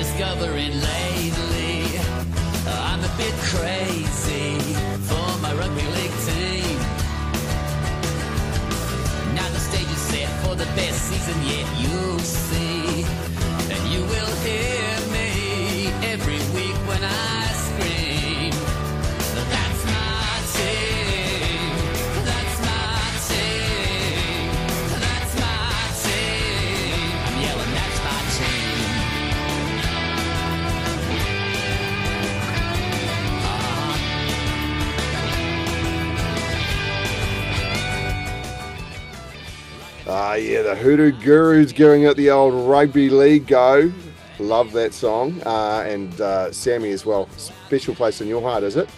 discovering lately I'm a bit crazy for my rugby league team. Now the stage is set for the best season yet you'll see. Ah, yeah, the Hoodoo Gurus giving it the old rugby league go. Love that song. Uh, and uh, Sammy as well. Special place in your heart, is it?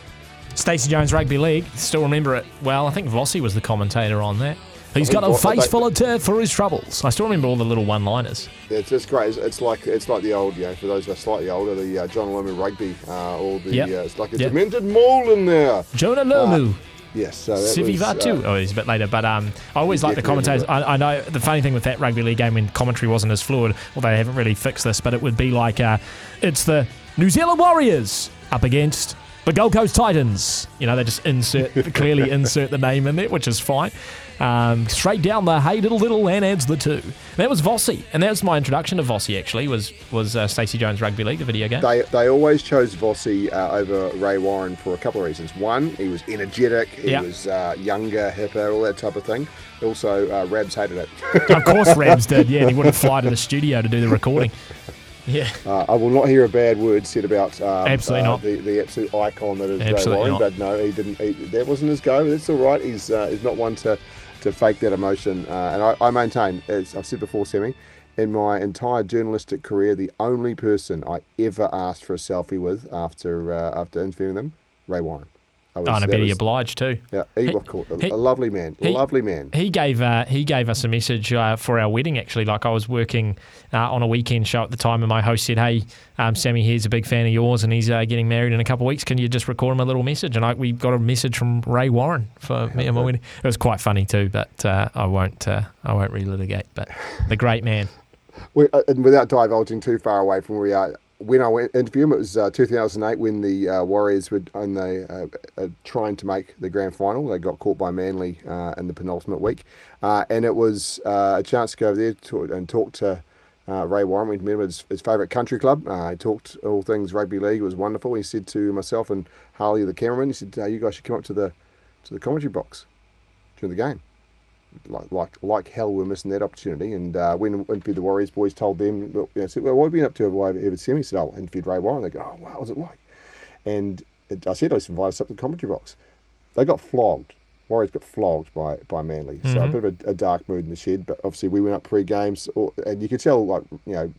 Stacey Jones Rugby League. Still remember it well. I think Vossi was the commentator on that. He's got a face full of turf for his troubles. I still remember all the little one-liners. It's just great. It's, like it's like the old, you know, for those who are slightly older, the uh, Jonah Lomu rugby, uh, or the Yep. uh, it's like a Yep. demented mole in there. Jonah Lomu. Yes, so that Sivi was, Vatu. uh, oh, he's a bit later, but um, I always like the commentators. I, I know the funny thing with that rugby league game when commentary wasn't as fluid, although they haven't really fixed this, but it would be like uh, it's the New Zealand Warriors up against the Gold Coast Titans. You know, they just insert clearly insert the name in there, which is fine. Um, straight down the hey little little and adds the two. That was Vossi, and that was my introduction to Vossi. Actually, was was uh, Stacey Jones Rugby League, the video game. They, they always chose Vossi uh, over Ray Warren for a couple of reasons. One, he was energetic, he Yeah. was uh, younger, hipper, all that type of thing. Also, uh, Rabs hated it. of course, Rabs did. Yeah, and he wouldn't fly to the studio to do the recording. Yeah. Uh, I will not hear a bad word said about um, Absolutely uh, not. The, the absolute icon that is Absolutely Ray Warren. But no, he didn't. He, that wasn't his go. That's all right. He's uh, he's not one to, to fake that emotion. Uh, and I, I maintain, as I've said before, Sammy, in my entire journalistic career, the only person I ever asked for a selfie with after uh, after interviewing them, Ray Warren. I was, Oh, and bet he was- obliged too. Yeah, was cool. A, he- a lovely man. he- lovely man. He gave uh, he gave us a message uh, for our wedding. Actually, like I was working uh, on a weekend show at the time, and my host said, "Hey, um, Sammy here's a big fan of yours, and he's uh, getting married in a couple of weeks. Can you just record him a little message?" And I, we got a message from Ray Warren for me and my wedding. It was quite funny too, but uh, I won't uh, I won't relitigate. But the great man. We, uh, and without divulging too far away from where we are, when I went interview him, it was uh, 2008 when the uh, Warriors were on the, uh, uh, trying to make the grand final. They got caught by Manly uh, in the penultimate week, uh, and it was a chance to go over there to, and talk to. Ray Warren, we met him at his, his favourite country club. He talked all things rugby league. It was wonderful. He said to myself and Harley, the cameraman, he said, "You guys should come up to the to the commentary box during the game." Like like like hell we're missing that opportunity. And uh, when interviewed the Warriors boys, told them, well, you know, said, well, what have you been up to over Evan Semi? He said, oh, I interviewed Ray Warren. They go, oh, wow, what was it like? And it, I said, I just invited us up to the commentary box. They got flogged. Warriors got flogged by, by Manly. So a bit of a, a dark mood in the shed. But obviously we went up pre-games, and you could tell, like, you know,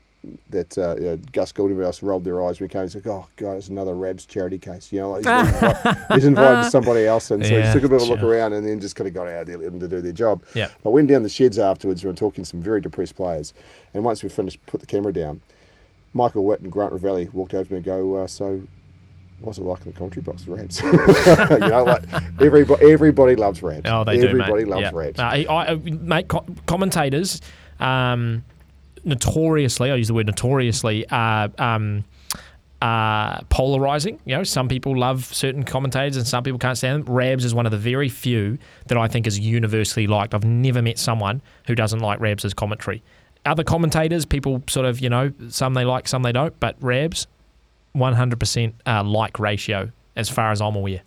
that uh, you know, Gus everybody else rolled their eyes when he came. He's like, "Oh God, it's another Rabs charity case." You know, like he's, invited, he's invited somebody else, and so he took a bit of a look sure. around, and then just kind of got out there, let them to do their job. Yeah. I went down the sheds afterwards. We were talking to some very depressed players, and once we finished, put the camera down. Michael Witt and Grant Rovelli walked over to me and go, uh, "So, what's it like in the country box, Rabs?" you know, like everybody, everybody loves Rabs. Oh, they do, everybody loves yeah. Rabs. Uh, I, I, mate, co- commentators, um, notoriously, I use the word notoriously, are um, uh, polarizing. You know, some people love certain commentators and some people can't stand them. Rabs is one of the very few that I think is universally liked. I've never met someone who doesn't like Rabs' commentary. Other commentators, people sort of, you know, some they like, some they don't, but Rabs, 100% uh, like ratio as far as I'm aware.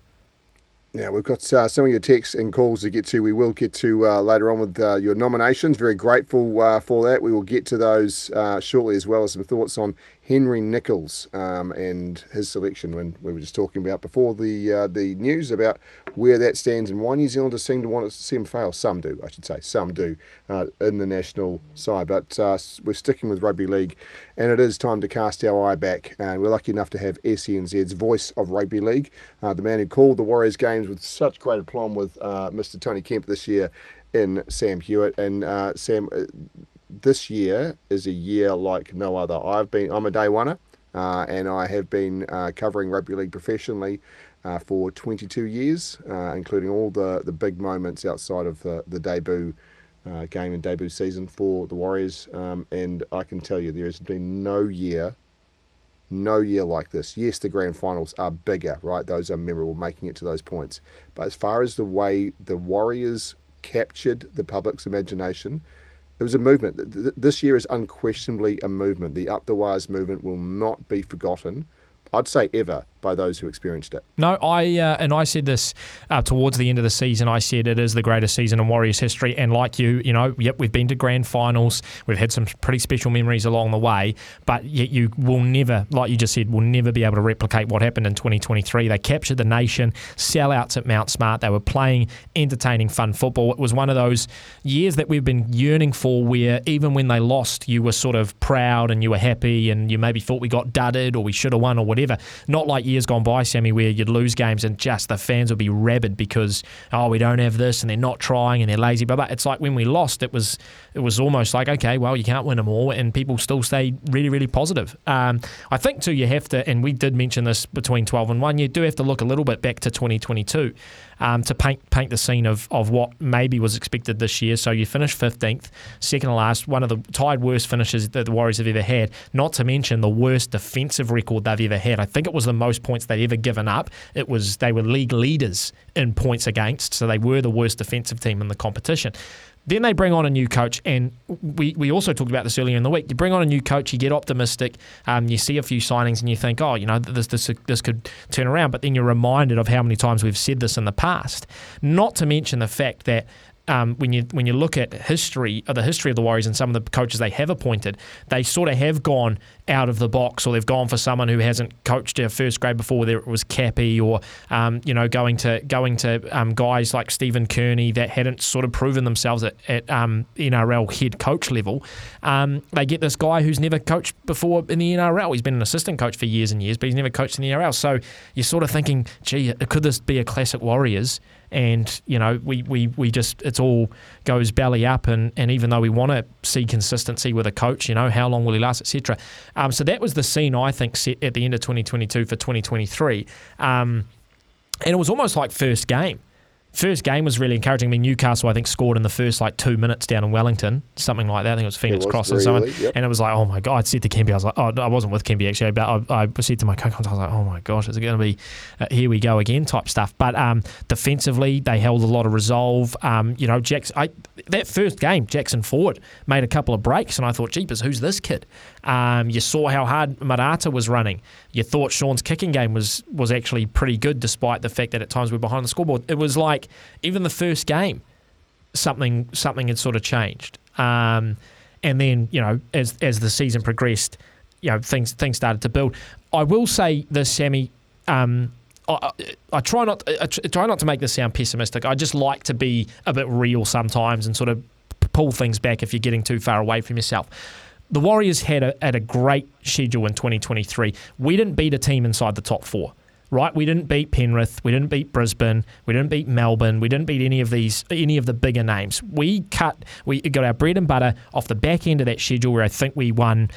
Now, we've got uh, some of your texts and calls to get to. We will get to uh, later on with uh, your nominations. Very grateful uh, for that. We will get to those uh, shortly, as well as some thoughts on Henry Nicholls um, and his selection. When we were just talking about before the uh, the news about where that stands and why New Zealanders seem to want to see him fail. Some do, I should say. Some do uh, in the national side. But uh, we're sticking with rugby league, and it is time to cast our eye back. And we're lucky enough to have SENZ's voice of rugby league, uh, the man who called the Warriors games with such great aplomb with uh, Mr. Tony Kemp this year in Sam Hewat. And uh, Sam, uh, this year is a year like no other. I've been, I'm a day oneer, uh, and I have been uh, covering rugby league professionally uh, for 22 years, uh, including all the, the big moments outside of the, the debut uh, game and debut season for the Warriors. Um, and I can tell you, there has been no year no year like this. Yes, the grand finals are bigger, right? Those are memorable, making it to those points. But as far as the way the Warriors captured the public's imagination, it was a movement. Th- th- This year is unquestionably a movement. The up the wires movement will not be forgotten. I'd say ever by those who experienced it. No, I uh, and I said this uh, towards the end of the season. I said it is the greatest season in Warriors history, and like you, you know, yep, we've been to grand finals. We've had some pretty special memories along the way, but yet you will never, like you just said, will never be able to replicate what happened in 2023. They captured the nation, sellouts at Mount Smart. They were playing entertaining, fun football. It was one of those years that we've been yearning for, where even when they lost, you were sort of proud and you were happy, and you maybe thought we got dudded or we should have won or whatever. Not like years gone by, Sammy, where you'd lose games and just the fans would be rabid because oh we don't have this and they're not trying and they're lazy. But it's like when we lost, it was it was almost like okay, well you can't win them all, and people still stay really really positive. Um, I think too you have to, and we did mention this between 12 and one. You do have to look a little bit back to 2022 um, to paint paint the scene of of what maybe was expected this year. So you finished 15th, second to last, one of the tied worst finishes that the Warriors have ever had. Not to mention the worst defensive record they've ever had. I think it was the most points they'd ever given up. It was they were league leaders in points against, so they were the worst defensive team in the competition. Then they bring on a new coach, and we, we also talked about this earlier in the week. You bring on a new coach, you get optimistic, um, you see a few signings, and you think, oh, you know, this this this could turn around. But then you're reminded of how many times we've said this in the past. Not to mention the fact that um, when you when you look at history, or the history of the Warriors and some of the coaches they have appointed, they sort of have gone out of the box, or they've gone for someone who hasn't coached a first grade before, whether it was Cappy or um, you know going to going to um, guys like Stephen Kearney that hadn't sort of proven themselves at, at um, NRL head coach level. Um, they get this guy who's never coached before in the NRL. He's been an assistant coach for years and years, but he's never coached in the NRL. So you're sort of thinking, gee, could this be a classic Warriors? And you know we, we, we just it's all goes belly up and, and even though we want to see consistency with a coach you know how long will he last etc um, so that was the scene I think set at the end of 2022 for 2023 um, and it was almost like first game First game was really encouraging. I mean, Newcastle, I think, scored in the first like two minutes down in Wellington, something like that. I think it was Phoenix was Cross or early, yep. And it was like, oh my God. I said to Kempi, I was like, oh, I wasn't with Kempi actually, but I, I said to my co I was like, oh my gosh, is it going to be uh, here we go again type stuff? But um, defensively, they held a lot of resolve. Um, you know, Jackson, I, that first game, Jackson Ford made a couple of breaks, and I thought, jeepers, who's this kid? Um, you saw how hard Marata was running. You thought Shaun's kicking game was was actually pretty good, despite the fact that at times we we're behind the scoreboard. It was like even the first game, something something had sort of changed. Um, and then you know, as as the season progressed, you know, things things started to build. I will say this, Sammy. Um, I, I- I try not I try not to make this sound pessimistic. I just like to be a bit real sometimes and sort of pull things back if you're getting too far away from yourself. The Warriors had a, had a great schedule in 2023. We didn't beat a team inside the top four, right? We didn't beat Penrith. We didn't beat Brisbane. We didn't beat Melbourne. We didn't beat any of these any of the bigger names. We cut we got our bread and butter off the back end of that schedule where I think we won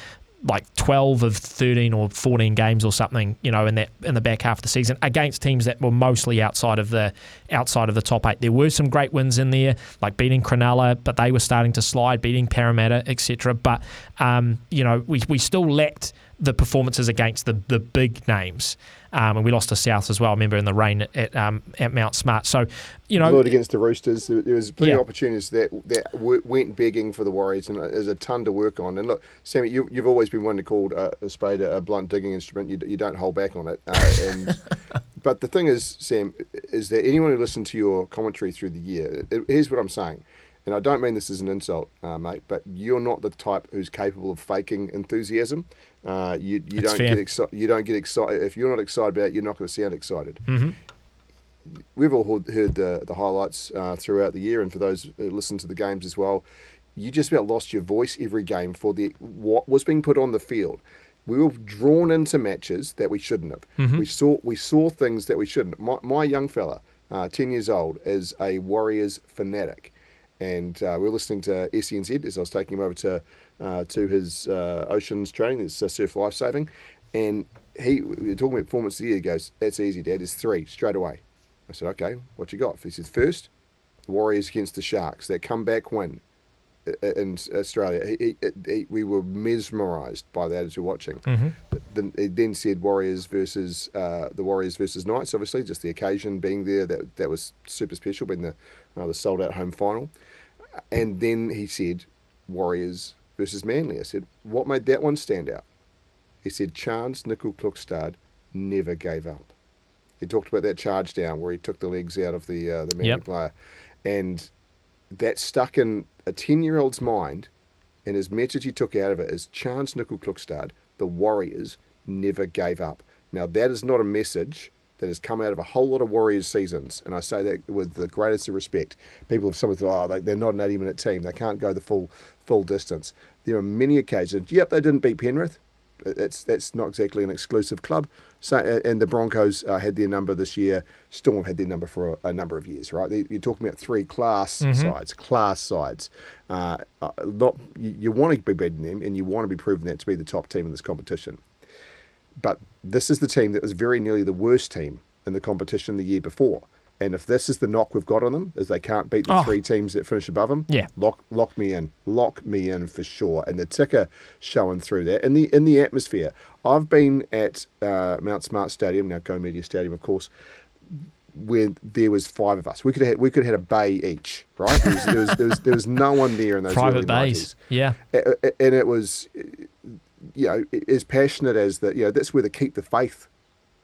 like 12 of 13 or 14 games or something, you know, in that in the back half of the season against teams that were mostly outside of the outside of the top 8. There were some great wins in there, like beating Cronulla, but they were starting to slide, beating Parramatta, etc. But um, you know, we we still lacked the performances against the the big names. Um, and we lost to South as well. I remember in the rain at um, at Mount Smart. So, you know, it against the Roosters. There was plenty Yeah. of opportunities that that went begging for the Warriors, and there's a ton to work on. And look, Sammy, you, you've always been one to call a, a spade a, a blunt digging instrument. You, you don't hold back on it. Uh, and but the thing is, Sam, is that anyone who listened to your commentary through the year, it- here's what I'm saying. And I don't mean this as an insult, uh, mate, but you're not the type who's capable of faking enthusiasm. Uh, you you That's don't fair. get excited. You don't get excited if you're not excited about it. You're not going to sound excited Mhm. we've all heard, heard the, the highlights uh, throughout the year, and for those who listen to the games as well, you just about lost your voice every game for the what was being put on the field. We were drawn into matches that we shouldn't have. We saw we saw things that we shouldn't. My, my young fella, uh, ten years old, is a Warriors fanatic, and uh, we were listening to SENZ as I was taking him over to uh, to his uh, oceans training, his uh, surf life saving, and he we were talking about performance of the year. He goes, "That's easy, Dad. It's three straight away." I said, okay, what you got? He said, first, the Warriors against the Sharks, that comeback win. In Australia. He, he, he, we were mesmerised by that as we we're watching. Then he then said Warriors versus uh, the Warriors versus Knights. Obviously, just the occasion being there that that was super special, being the uh, the sold out home final. And then he said Warriors versus Manly. I said, what made that one stand out? He said Charnze Nicoll-Klokstad never gave up. He talked about that charge down where he took the legs out of the uh, the Manly Yep. player, and that stuck in a ten year old's mind. And his message he took out of it is Charnze Nicoll-Klokstad, the Warriors never gave up. Now that is not a message that has come out of a whole lot of Warriors seasons, and I say that with the greatest of respect. People have some thought, oh, they, they're not an eighty minute team; they can't go the full full distance. There are many occasions. Yep, they didn't beat Penrith. That's that's not exactly an exclusive club. So, uh, and the Broncos uh, had their number this year. Storm had their number for a, a number of years, right? They- You're talking about three class sides, class sides. Uh, uh, not you, you want to be beating them, and you want to be proving that to be the top team in this competition. But this is the team that was very nearly the worst team in the competition the year before. And if this is the knock we've got on them, is they can't beat the Oh. three teams that finish above them, Yeah. lock lock me in, lock me in for sure. And the ticker showing through that in the in the atmosphere. I've been at uh, Mount Smart Stadium, now Go Media Stadium, of course, where there was five of us. We could have had, we could have had a bay each, right? There was, there was, there was, there was no one there in those Private bays. 90s Yeah. and it was you know as passionate as that. you know that's where the keep the faith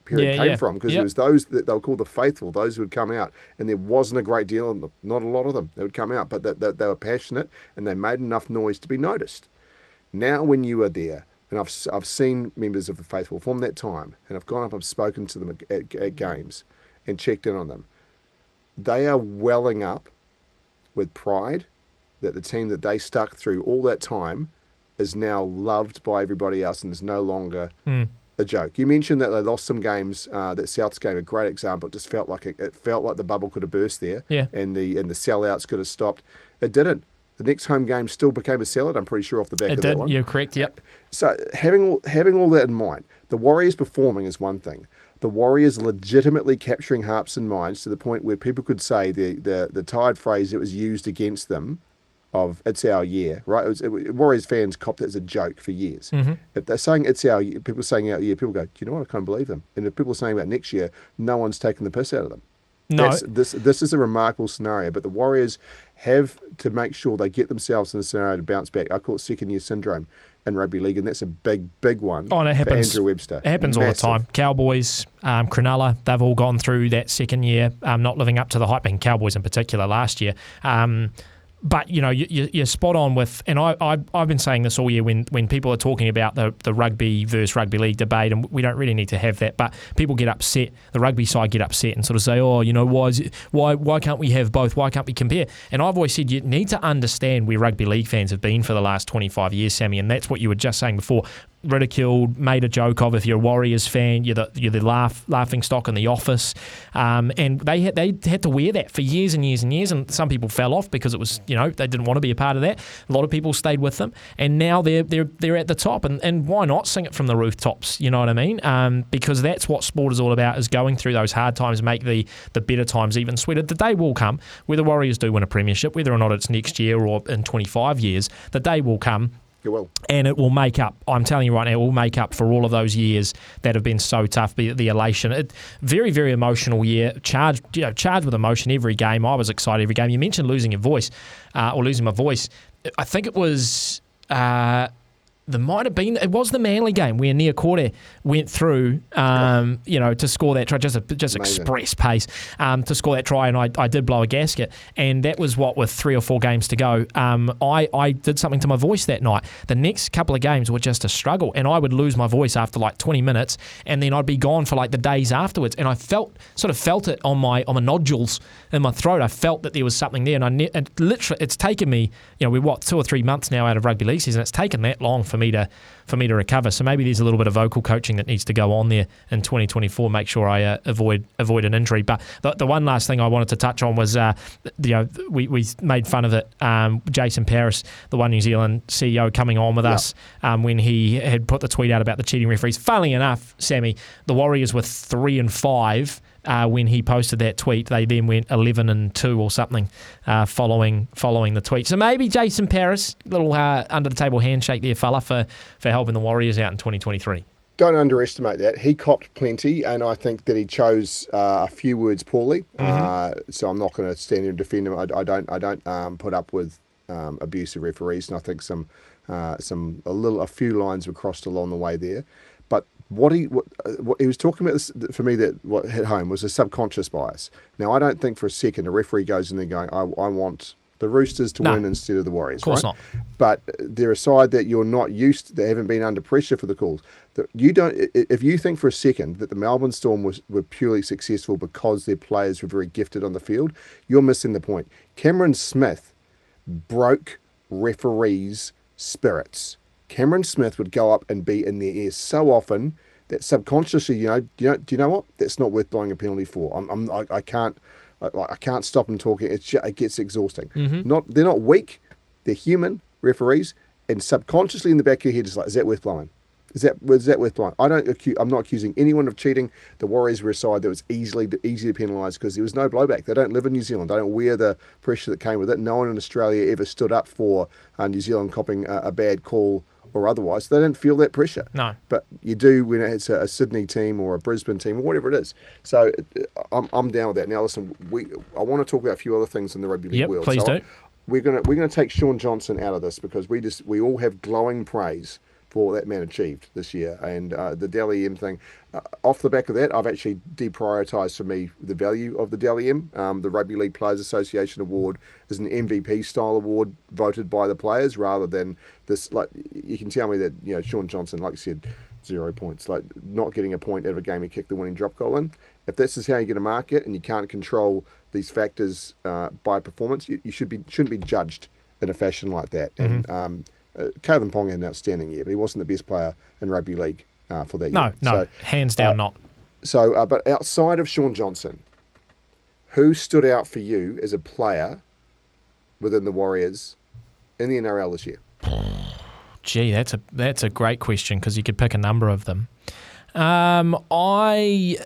period Yeah, came yeah. from because Yep. it was those that they were called the faithful those who would come out and there wasn't a great deal of them not a lot of them that would come out but that that they were passionate and they made enough noise to be noticed now when you are there and I've, I've seen members of the faithful from that time and I've gone up I've spoken to them at, at, at games and checked in on them they are welling up with pride that the team that they stuck through all that time is now loved by everybody else and is no longer hmm. A joke. You mentioned that they lost some games. Uh, that Souths game, a great example. It just felt like it, it felt like the bubble could have burst there, Yeah. and the and the sellouts could have stopped. It didn't. The next home game still became a sellout. I'm pretty sure off the back It of that did. one. You're correct. Yep. So having all, having all that in mind, the Warriors performing is one thing. The Warriors legitimately capturing hearts and minds to the point where people could say the the, the tired phrase that was used against them of "It's our year," right? It was, it, Warriors fans copped it as a joke for years. If they're saying "It's our year," people saying "Our year," people go, "Do you know what? I can't believe them." And if people are saying about next year, no one's taking the piss out of them. No. That's, this this is a remarkable scenario, but the Warriors have to make sure they get themselves in the scenario to bounce back. I call it second year syndrome in rugby league, and that's a big, big one. Oh, and it happens. Andrew Webster. It happens all the time. Cowboys, um, Cronulla, they've all gone through that second year, um, not living up to the hype, and Cowboys in particular last year. Um, but you know you, you're spot on with, and I, I I've been saying this all year when when people are talking about the the rugby versus rugby league debate, and we don't really need to have that. But people get upset, the rugby side get upset and sort of say, oh, you know, why it, why why can't we have both? Why can't we compare? And I've always said you need to understand where rugby league fans have been for the last 25 years, Sammy, and that's what you were just saying before ridiculed, made a joke of. If you're a Warriors fan, you're the you're the laugh laughing stock in the office, um, and they had they had to wear that for years and years and years. And some people fell off because it was you know they didn't want to be a part of that. A lot of people stayed with them, and now they're they're they're at the top. And and why not sing it from the rooftops? You know what I mean? Um, because that's what sport is all about: is going through those hard times, make the the better times even sweeter. The day will come where the Warriors do win a premiership, whether or not it's next year or in 25 years. The day will come Yeah, well, and it will make up. I'm telling you right now, it will make up for all of those years that have been so tough. The, the elation, it, very very emotional year, charged you know charged with emotion every game. I was excited every game. You mentioned losing your voice uh, or losing my voice. I think it was. Uh, there might have been it was the Manly game where Nia Corte went through, um, you know, to score that try, just a, just Amazing. express pace um, to score that try, and I, I did blow a gasket, and that was what with three or four games to go. Um, I I did something to my voice that night. The next couple of games were just a struggle, and I would lose my voice after like 20 minutes, and then I'd be gone for like the days afterwards, and I felt sort of felt it on my on my nodules in my throat. I felt that there was something there, and I ne- and literally it's taken me, you know, we're what two or three months now out of rugby league season. It's taken that long for me to for me to recover. So maybe there's a little bit of vocal coaching that needs to go on there in 2024. Make sure I uh, avoid avoid an injury. But the, the one last thing I wanted to touch on was, uh, you know, we, we made fun of it. Um, Jason Paris, the One New Zealand CEO, coming on with Yeah. us um, when he had put the tweet out about the cheating referees. Funnily enough, Sammy, the Warriors were three and five uh, when he posted that tweet. They then went 11 and 2 or something uh, following following the tweet. So maybe Jason Paris, little uh, under the table handshake there, fella, for, for helping the Warriors out in 2023. Don't underestimate that. He copped plenty, and I think that he chose uh, a few words poorly. Uh, so I'm not going to stand here and defend him. I, I don't. I don't um, put up with um, abusive referees, and I think some, uh, some a little, a few lines were crossed along the way there. But what he what, uh, what he was talking about this, for me that what hit home was a subconscious bias. Now I don't think for a second a referee goes in there going, I, I want the Roosters to No. win instead of the Warriors. Of course right? not. But they're a side that you're not used. They haven't been under pressure for the calls. You don't. If you think for a second that the Melbourne Storm was were purely successful because their players were very gifted on the field, you're missing the point. Cameron Smith broke referees' spirits. Cameron Smith would go up and be in their ears so often that subconsciously, you know, you know, do you know what? That's not worth blowing a penalty for. I'm, I'm I, I can't, I, I can't stop them talking. It's ju- it gets exhausting. Not they're not weak. They're human referees, and subconsciously in the back of your head is like, is that worth blowing? Is that was that worth blowing? I don't. Acu- I'm not accusing anyone of cheating. The Warriors were a side that was easily easy to penalise because there was no blowback. They don't live in New Zealand. They don't wear the pressure that came with it. No one in Australia ever stood up for uh, New Zealand copping a, a bad call or otherwise. They don't feel that pressure. No. But you do when it's a, a Sydney team or a Brisbane team or whatever it is. So uh, I'm, I'm down with that. Now listen, we I want to talk about a few other things in the rugby league Yep, world. please So do. We're gonna we're gonna take Shaun Johnson out of this because we just we all have glowing praise for that man achieved this year and uh, the Dally M thing. Uh, off the back of that, I've actually deprioritised for me the value of the Dally M. Um, the Rugby League Players Association Award is an MVP style award voted by the players rather than this. Like you can tell me that you know Shaun Johnson, like you said, zero points, like not getting a point out of a game he kicked the winning drop goal in. If this is how you're going to mark it and you can't control these factors uh, by performance, you, you should be shouldn't be judged in a fashion like that. And um, uh, Kalyn Ponga had an outstanding year, but he wasn't the best player in rugby league uh, for that No, year. no, So, hands down, uh, not. so, uh, but outside of Shaun Johnson, who stood out for you as a player within the Warriors in the NRL this year? Gee, that's a that's a great question because you could pick a number of them. Um, I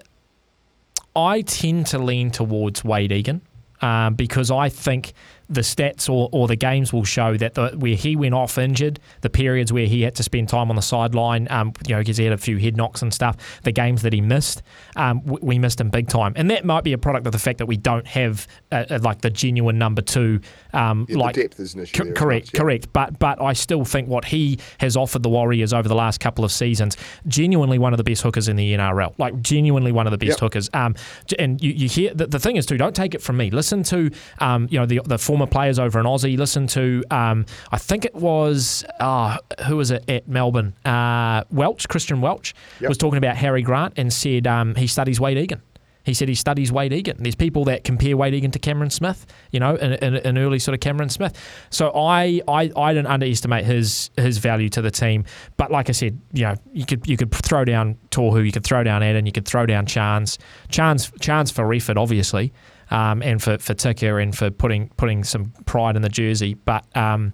I tend to lean towards Wade Egan um, because I think the stats or, or the games will show that the, where he went off injured, the periods where he had to spend time on the sideline, um, you know, because he had a few head knocks and stuff, the games that he missed, um, we missed him big time. And that might be a product of the fact that we don't have uh, uh, like the genuine number two, um, Yeah, like depth is an issue. Co- correct, much, yeah. correct. But but I still think what he has offered the Warriors over the last couple of seasons, genuinely one of the best hookers in the NRL. Like genuinely one of the best Yep. hookers. Um, and you, you hear the, the thing is too. Don't take it from me. Listen to um, you know the the former players over in Aussie. Listen to um, I think it was uh, who was it at Melbourne? Uh, Welch, Christian Welch Yep. was talking about Harry Grant and said um, he studies Wade Egan. He said he studies Wade Egan. There's people that compare Wade Egan to Cameron Smith, you know, an, early sort of Cameron Smith. So I, I I didn't underestimate his his value to the team. But like I said, you know, you could you could throw down Tohu, you could throw down Addin, you could throw down Charnze, Charnze Charnze for effort, obviously, um, and for for Ticker and for putting putting some pride in the jersey. But um,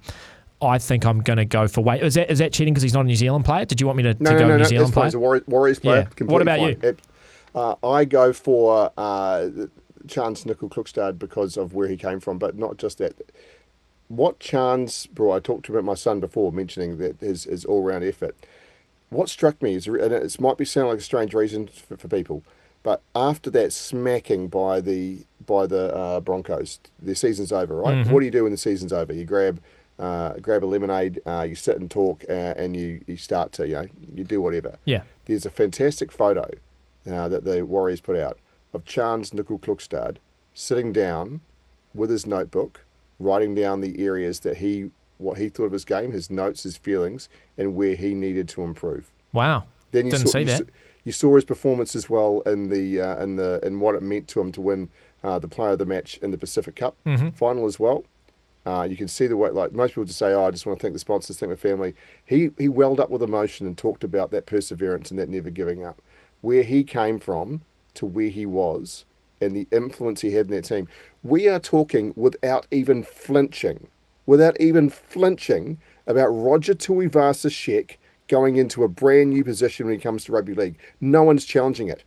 I think I'm going to go for Wade. Is that is that cheating because he's not a New Zealand player? Did you want me to, No, to no, go no, New no. Zealand player? He's a Warriors, Warriors player. Yeah. What about fine. you? It- Uh, I go for uh, Charnze Nicoll-Klokstad because of where he came from, but not just that. What Charnze brought, I talked about my son before, mentioning that his, his all round effort. What struck me is, and it might be sound like a strange reason for, for people, but after that smacking by the by the uh, Broncos, the season's over, right? Mm-hmm. What do you do when the season's over? You grab uh, grab a lemonade, uh, you sit and talk, uh, and you, you start to you know you do whatever. Yeah. There's a fantastic photo uh, that the Warriors put out of Charnze Nicoll-Klokstad sitting down with his notebook, writing down the areas that he what he thought of his game, his notes, his feelings, and where he needed to improve. Wow. Then you Didn't saw, see you that. saw- you saw his performance as well in the uh, in the in what it meant to him to win uh, the player of the match in the Pacific Cup Mm-hmm. final as well. Uh, you can see the way, like most people just say, "Oh, I just want to thank the sponsors, thank my family." He he welled up with emotion and talked about that perseverance and that never giving up, where he came from to where he was, and the influence he had in that team. We are talking without even flinching, without even flinching about Roger Tuivasa-Sheck going into a brand new position when it comes to rugby league. No one's challenging it.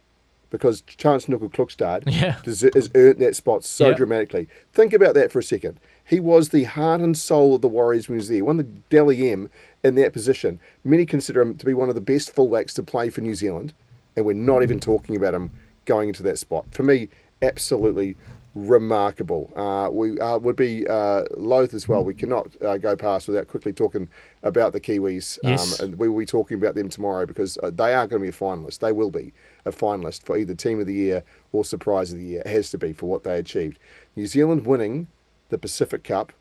Because Charnze Nicoll-Klokstad Yeah. has, has earned that spot so Yeah. dramatically. Think about that for a second. He was the heart and soul of the Warriors when he was there. Won the Dally M in that position. Many consider him to be one of the best fullbacks to play for New Zealand, and we're not even talking about him going into that spot. For me, absolutely remarkable. Uh, we uh, would be uh, loath as well. We cannot uh, go past without quickly talking about the Kiwis. Yes. Um, and we will be talking about them tomorrow because uh, they are going to be a finalist. They will be a finalist for either Team of the Year or Surprise of the Year. It has to be for what they achieved. New Zealand winning the Pacific Cup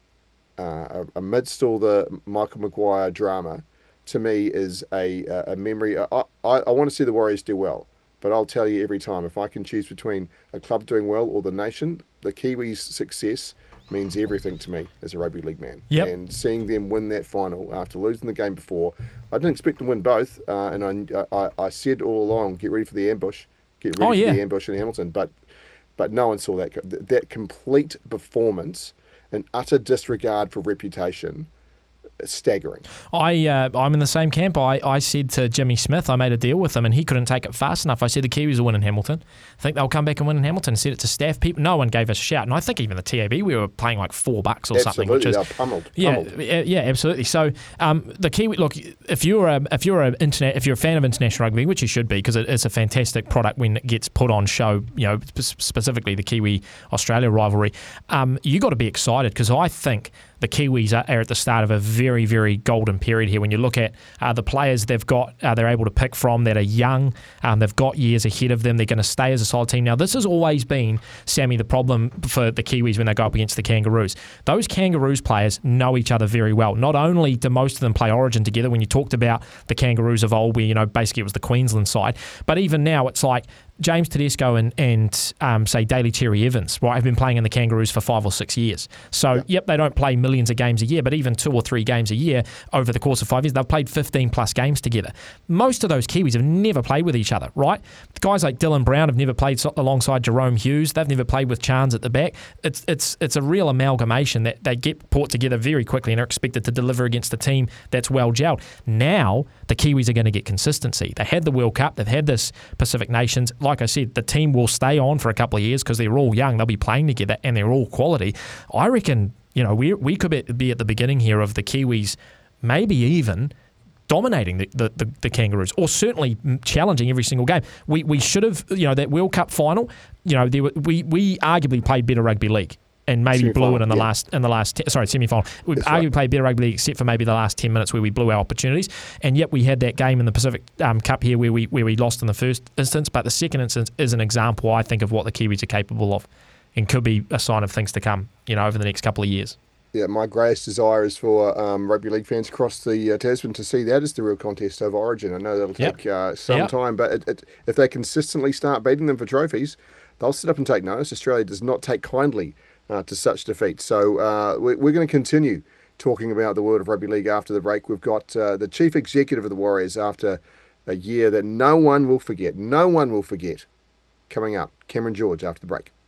uh, amidst all the Michael Maguire drama, to me is a a memory. I, I, I want to see the Warriors do well, but I'll tell you every time if I can choose between a club doing well or the nation, the Kiwis' success means everything to me as a rugby league man. Yep. And seeing them win that final after losing the game before, I didn't expect them to win both, uh, and I, I I said all along, get ready for the ambush, get ready Oh, for the ambush in Hamilton, but but no one saw that that complete performance and utter disregard for reputation staggering I uh, I'm in the same camp. I, I said to Jimmy Smith, I made a deal with him, and he couldn't take it fast enough. I said the Kiwis will win in Hamilton. I think they'll come back and win in Hamilton. Said it to staff people. No one gave us a shout, and I think even the TAB we were playing like four bucks or something, which absolutely is pummeled, yeah, pummeled. yeah, yeah, absolutely. So um, the Kiwi look, if you're a if you're a internet if you're a fan of international rugby, which you should be, because it, it's a fantastic product when it gets put on show. You know, specifically the Kiwi Australia rivalry. Um, you got to be excited because I think the Kiwis are, are at the start of a very very golden period here. When you look at uh, the players they've got, uh, they're able to pick from that are young. Um, they've got years ahead of them. They're going to stay as a solid team. Now this has always been Sammy the problem for the Kiwis when they go up against the Kangaroos. Those Kangaroos players know each other very well. Not only do most of them play Origin together. When you talked about the Kangaroos of old, where you know basically it was the Queensland side, but even now it's like James Tedesco and, and um, say Daly Cherry Evans, right, have been playing in the Kangaroos for five or six years. So, yep, they don't play millions of games a year, but even two or three games a year over the course of five years, they've played 15 plus games together. Most of those Kiwis have never played with each other, right? Guys like Dylan Brown have never played alongside Jahrome Hughes. They've never played with Charnze at the back. It's it's it's a real amalgamation that they get brought together very quickly and are expected to deliver against a team that's well gelled. Now the Kiwis are going to get consistency. They had the World Cup. They've had this Pacific Nations. Like I said, the team will stay on for a couple of years because they're all young. They'll be playing together and they're all quality. I reckon you know we we could be- at the beginning here of the Kiwis, maybe even dominating the, the, the, the Kangaroos, or certainly challenging every single game. We we should have, you know, that World Cup final. You know, were, we we arguably played better rugby league. And maybe blew it in the yeah. last in the last te- sorry semi final. We That's arguably right. played better rugby except for maybe the last ten minutes where we blew our opportunities. And yet we had that game in the Pacific um, Cup here where we where we lost in the first instance. But the second instance is an example, I think, of what the Kiwis are capable of, and could be a sign of things to come. You know, over the next couple of years. Yeah, my greatest desire is for um, rugby league fans across the uh, Tasman to see that as the real contest of Origin. I know that'll Yep. take uh, some Yep. time, but it, it, if they consistently start beating them for trophies, they'll sit up and take notice. Australia does not take kindly uh, to such defeat. So uh, we, we're going to continue talking about the world of rugby league after the break. We've got uh, the chief executive of the Warriors after a year that no one will forget. No one will forget. Coming up, Cameron George after the break.